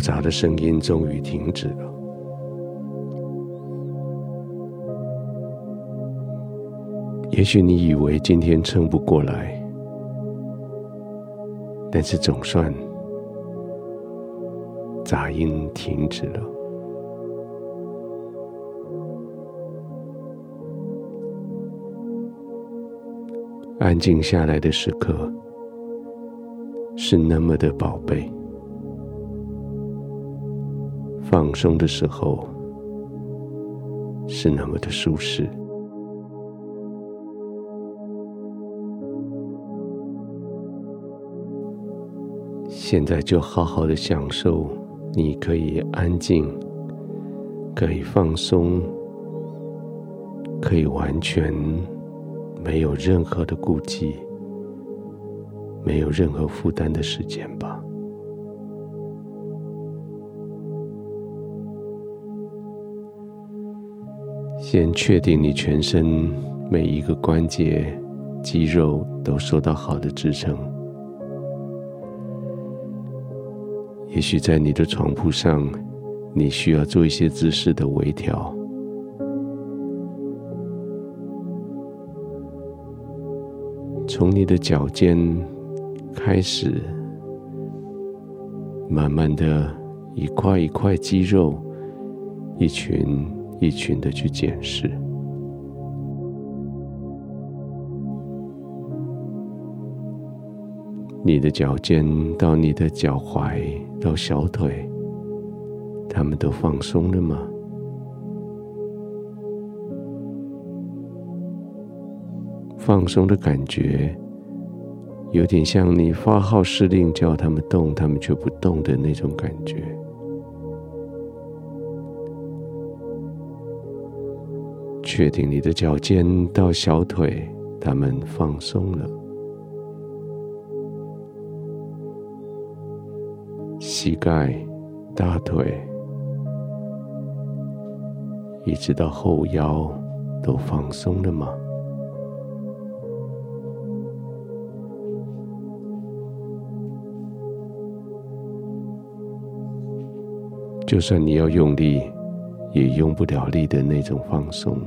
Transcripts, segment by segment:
嘈杂的声音终于停止了。也许你以为今天撑不过来，但是总算杂音停止了。安静下来的时刻是那么的宝贝，放松的时候是那么的舒适。现在就好好的享受，你可以安静，可以放松，可以完全没有任何的顾忌，没有任何负担的时间吧。先确定你全身每一个关节、肌肉都受到好的支撑。也许在你的床铺上，你需要做一些姿势的微调。从你的脚尖开始，慢慢的一块一块肌肉，一群一群的去检视。你的脚尖到你的脚踝到小腿，他们都放松了吗？放松的感觉，有点像你发号施令叫他们动，他们却不动的那种感觉。确定你的脚尖到小腿，他们放松了。膝盖、大腿，一直到后腰，都放松了吗？就算你要用力，也用不了力的那种放松。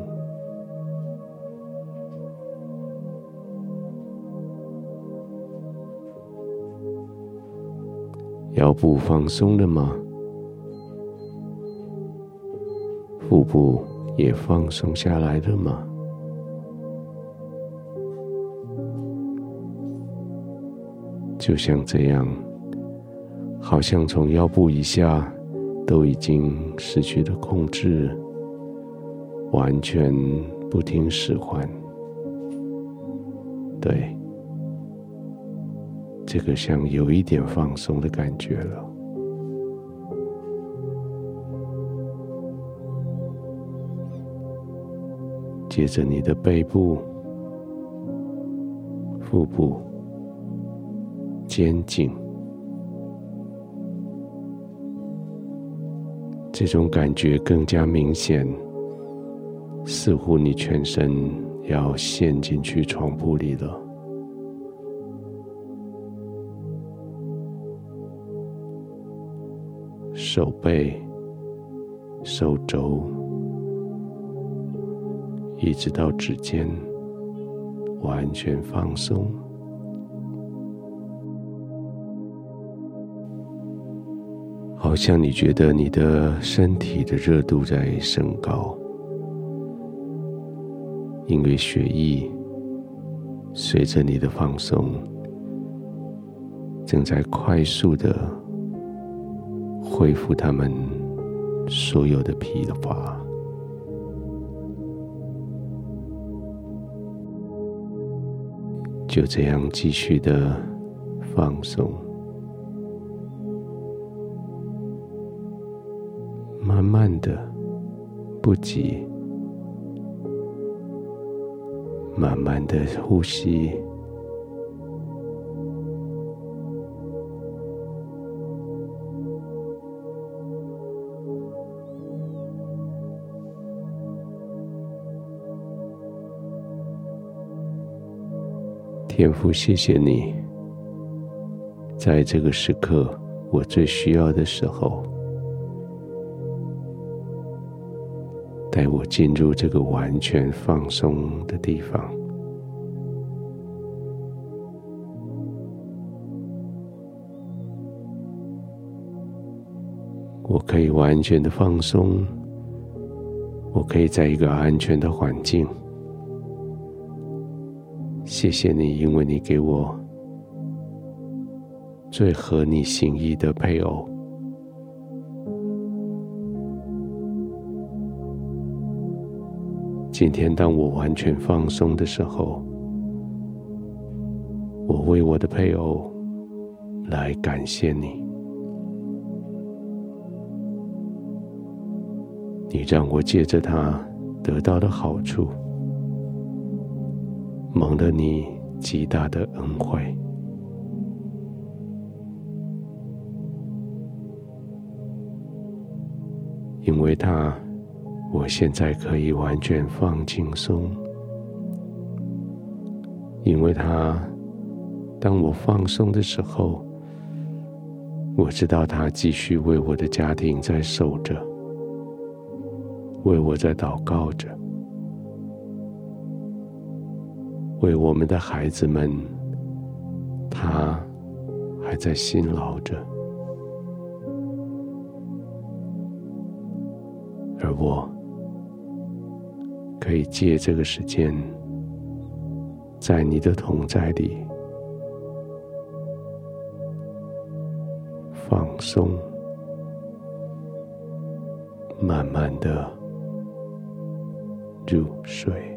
腰部放松了吗？腹部也放松下来了吗？就像这样，好像从腰部以下都已经失去了控制，完全不听使唤。对。这个像有一点放松的感觉了。接着你的背部、腹部、肩颈，这种感觉更加明显，似乎你全身要陷进去床铺里了。手背、手肘，一直到指尖，完全放松，好像你觉得你的身体的热度在升高，因为血液随着你的放松，正在快速的。恢复他们所有的疲乏，就这样继续的放松，慢慢的，不急，慢慢的呼吸。天父，谢谢你，在这个时刻我最需要的时候，带我进入这个完全放松的地方。我可以完全的放松，我可以在一个安全的环境。谢谢你，因为你给我最合你心意的配偶。今天，当我完全放松的时候，我为我的配偶来感谢你。你让我借着他得到的好处，蒙了你极大的恩惠，因为他，我现在可以完全放轻松，因为他，当我放松的时候，我知道他继续为我的家庭在守着。为我在祷告着，为我们的孩子们，他还在辛劳着，而我可以借这个时间，在你的同在里放松，慢慢的。入睡。